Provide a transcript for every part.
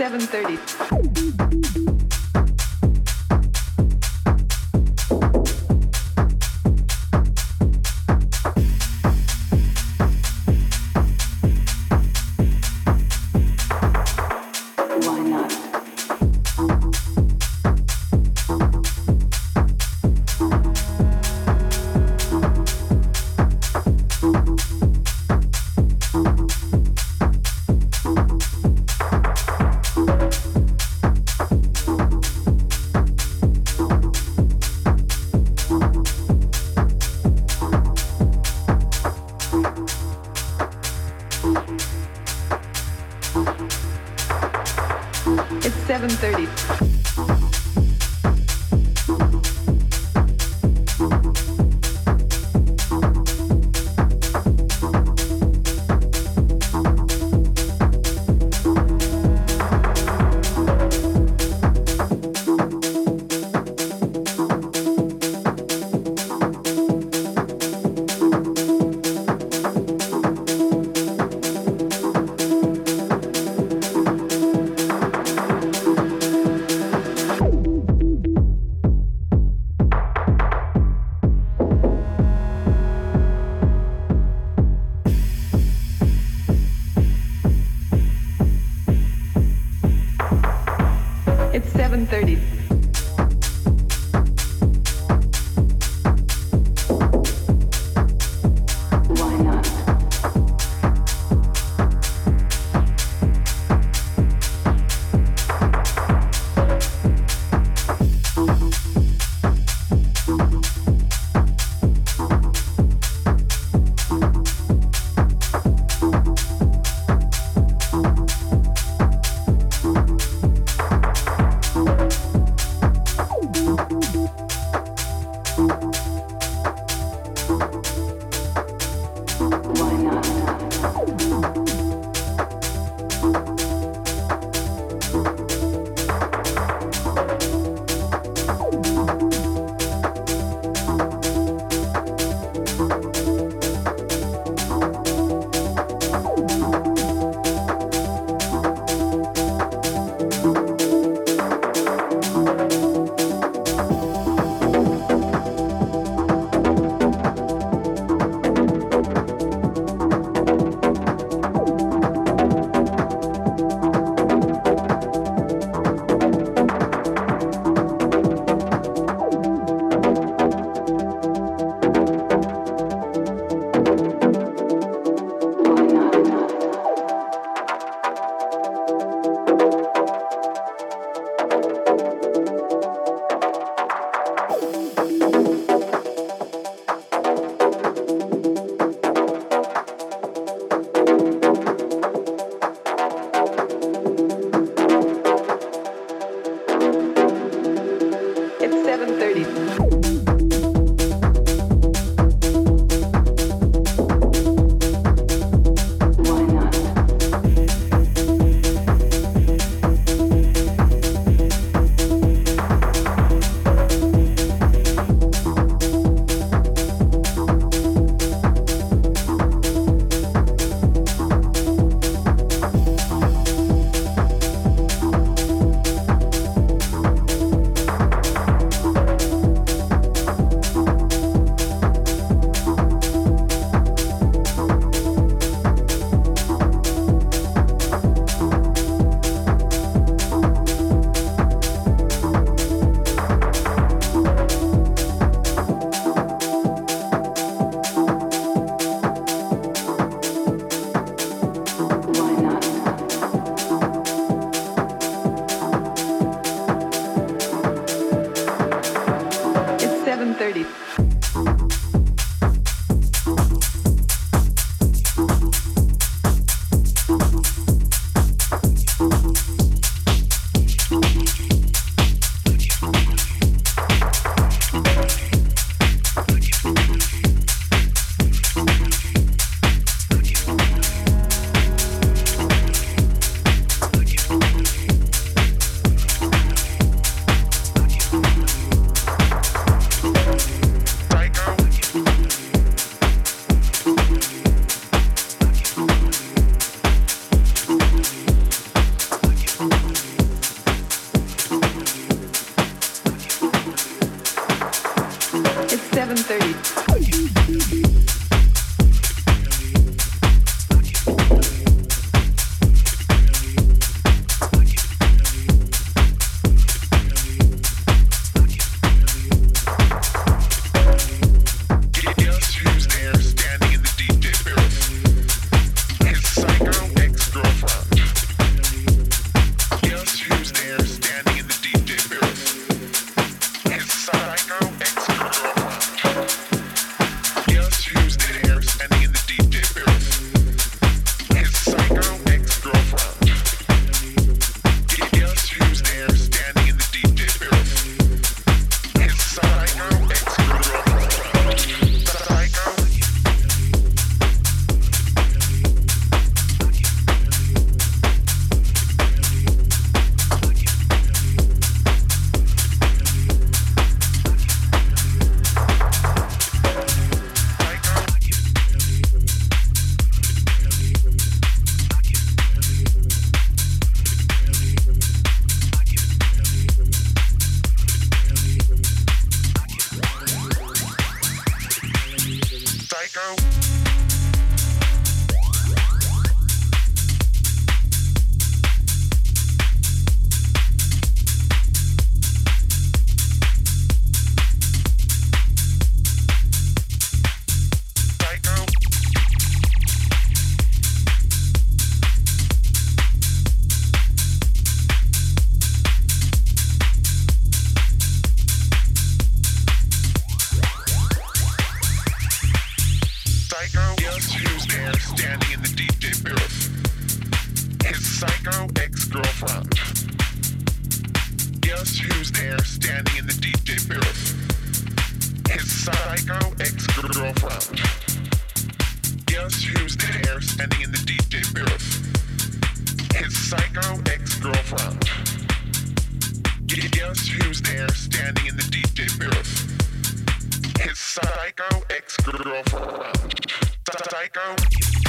7.30. 7.30. Guess who's there standing in the DJ booth? His psycho ex-girlfriend. Guess who's there standing in the DJ booth? His psycho ex-girlfriend. Guess who's there standing in the DJ booth? His psycho ex-girlfriend. Psycho.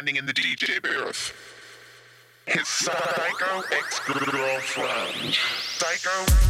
standing in the DJ booth. His psycho ex-girlfriend. Psycho.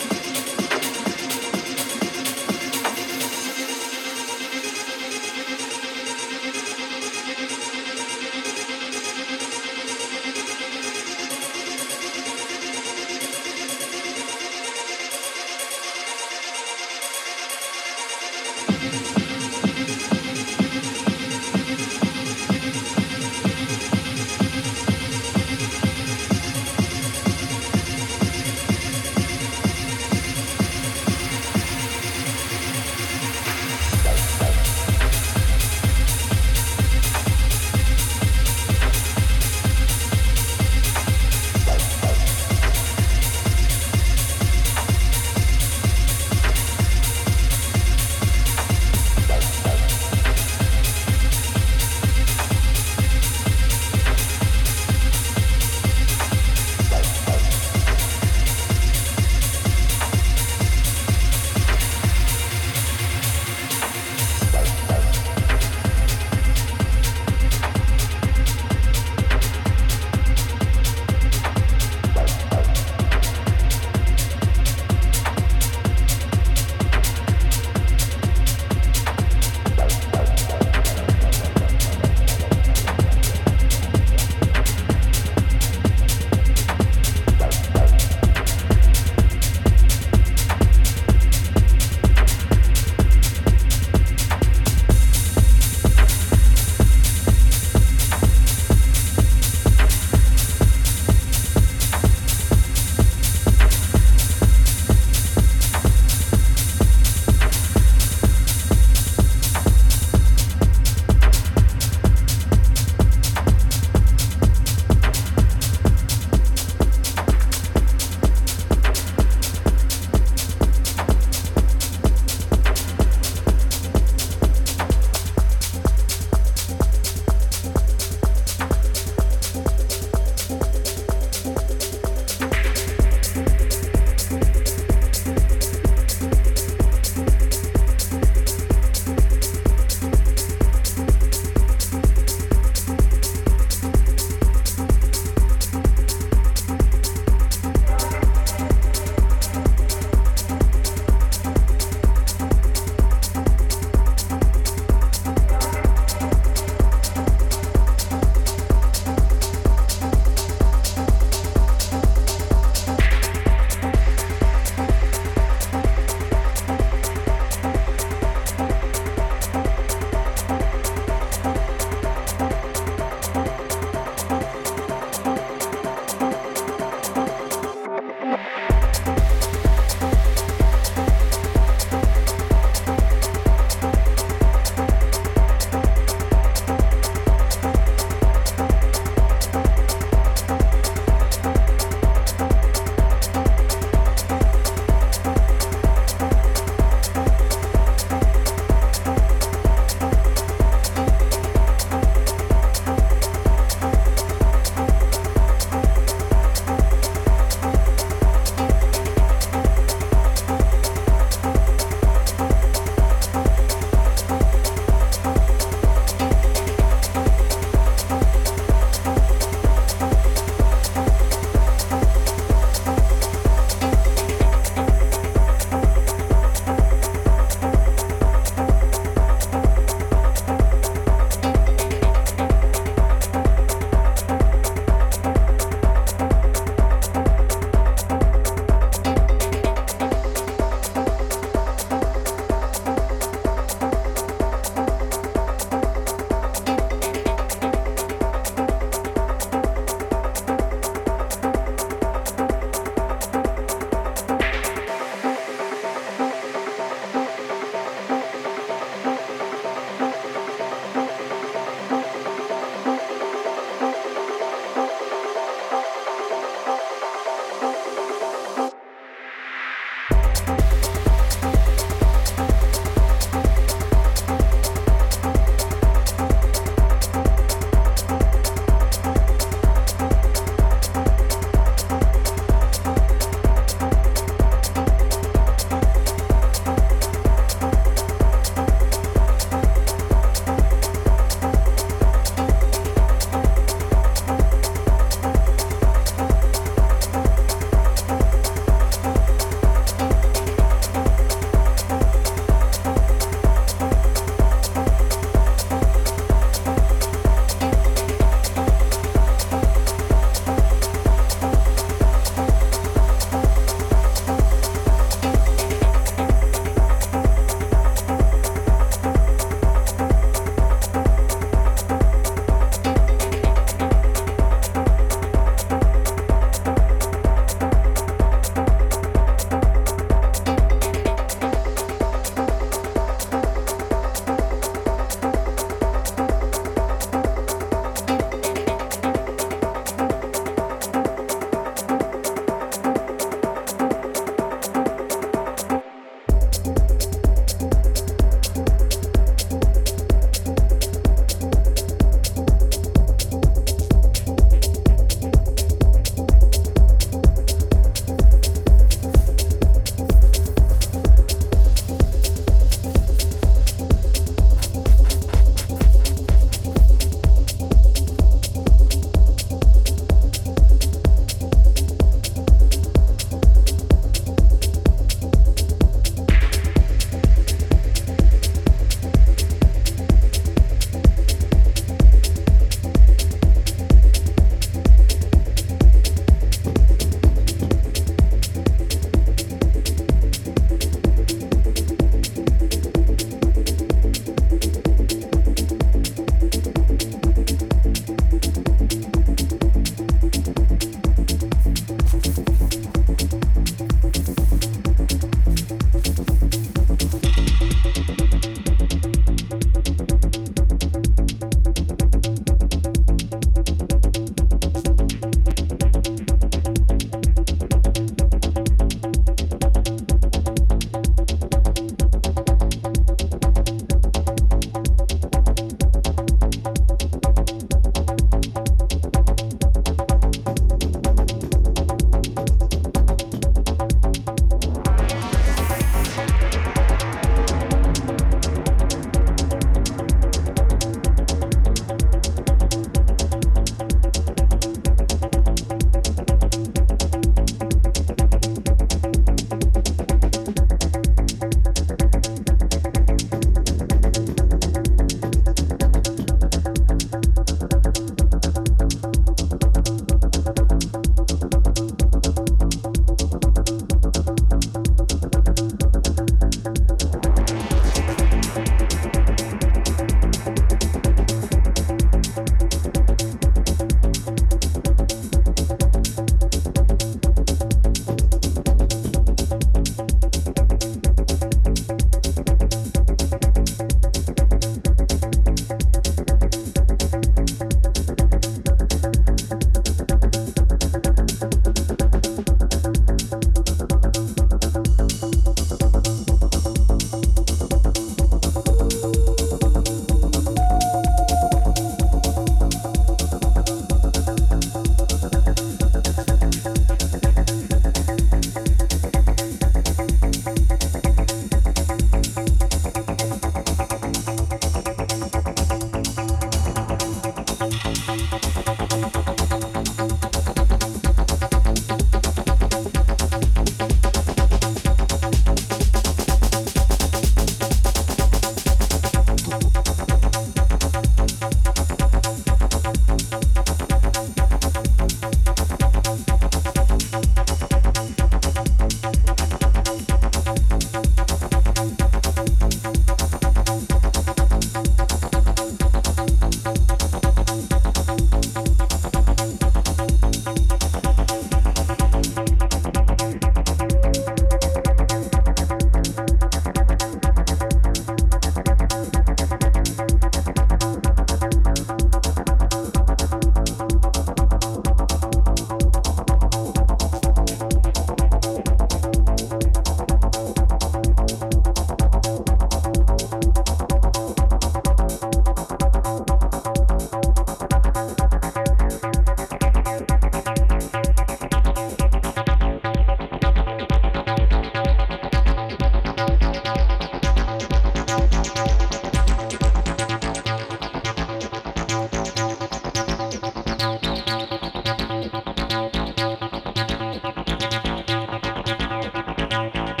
Bye.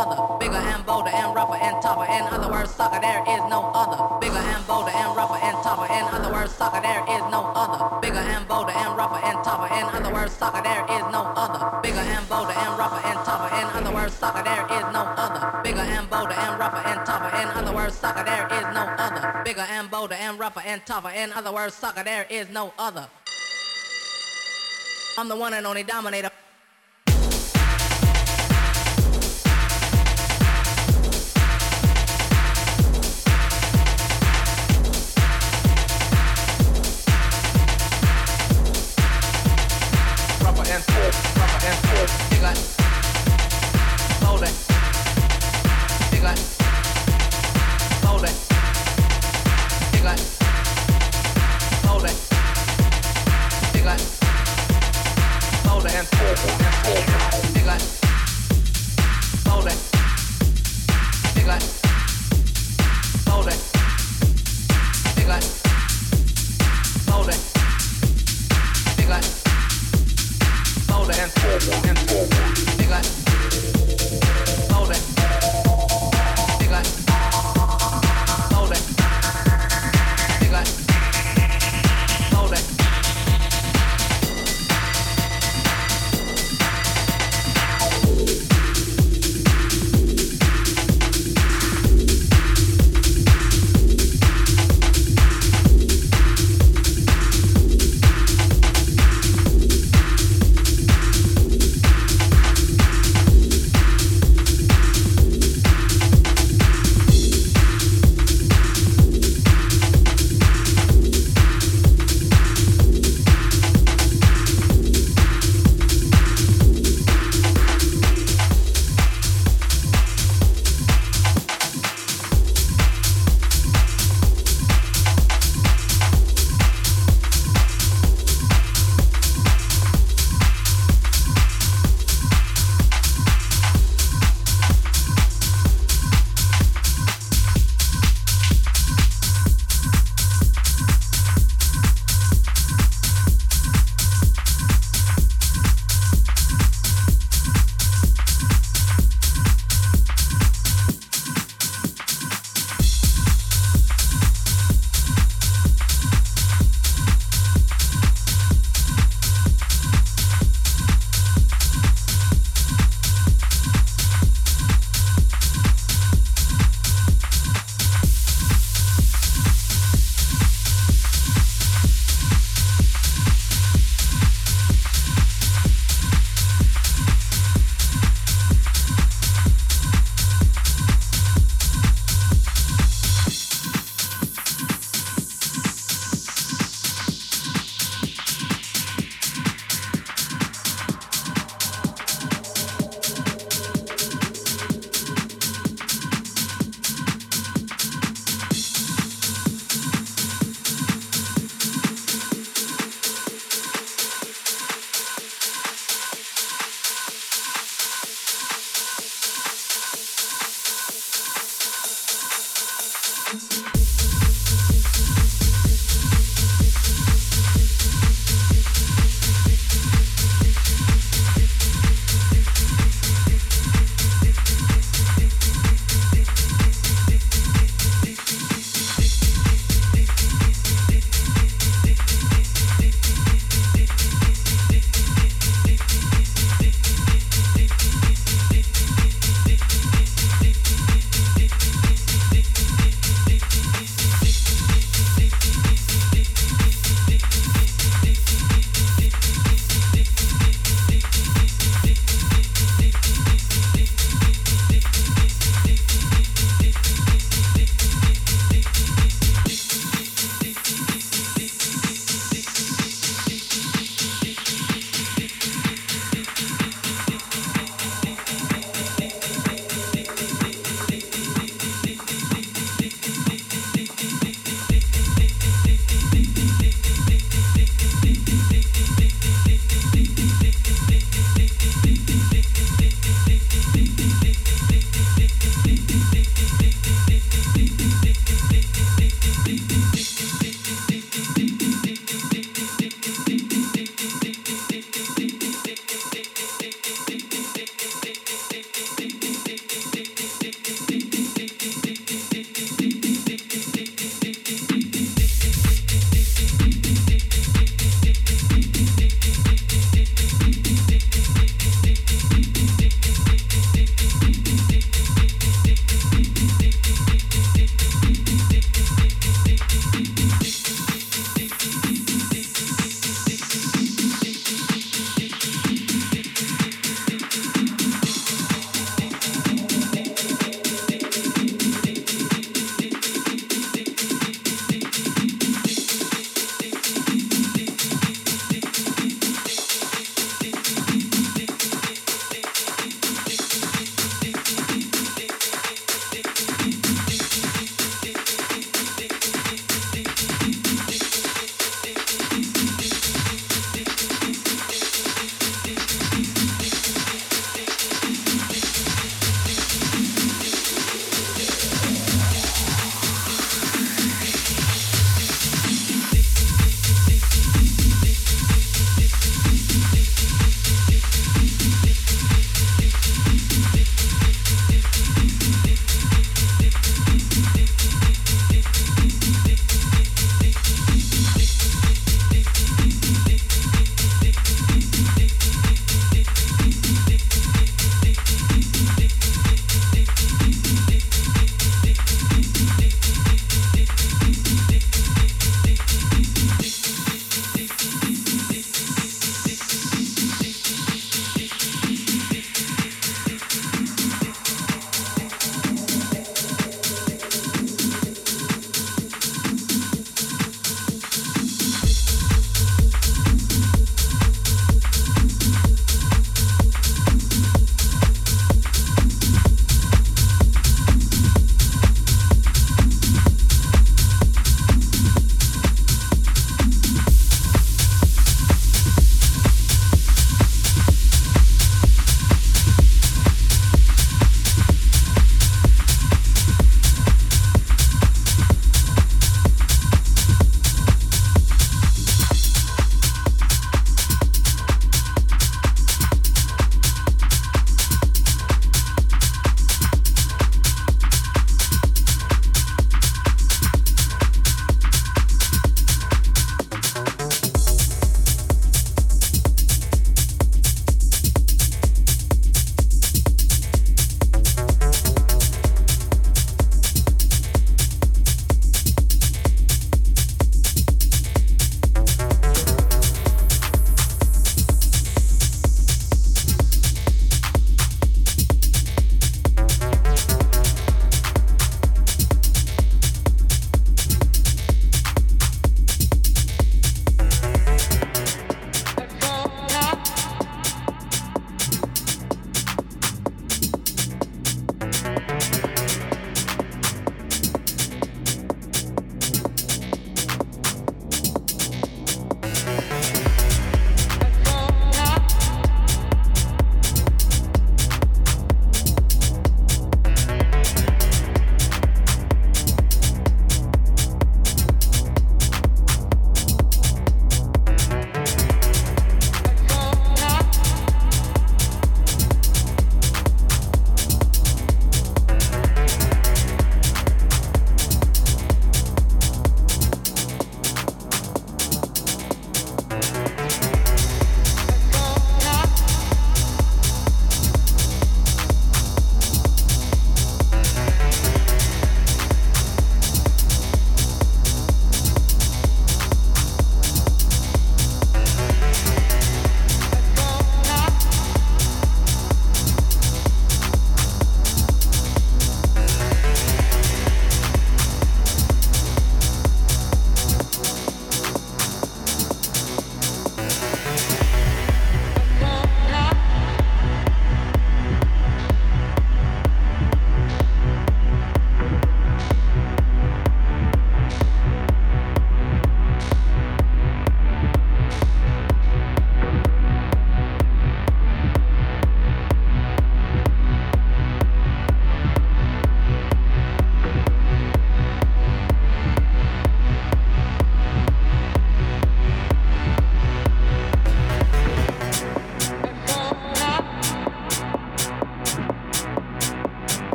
other. Bigger and bolder and rougher and tougher. In other words, sucker, there is no other. Bigger and bolder and rougher and tougher. In other words, sucker, there is no other. Bigger and bolder and rougher and tougher. In other words, sucker, there is no other. Bigger and bolder and rougher and tougher. In other words, sucker, there is no other. Bigger and bolder and rougher and tougher. In other words, sucker, there is no other. Bigger and bolder and rougher and tougher. In other words, sucker, there is no other. I'm the one and only dominator.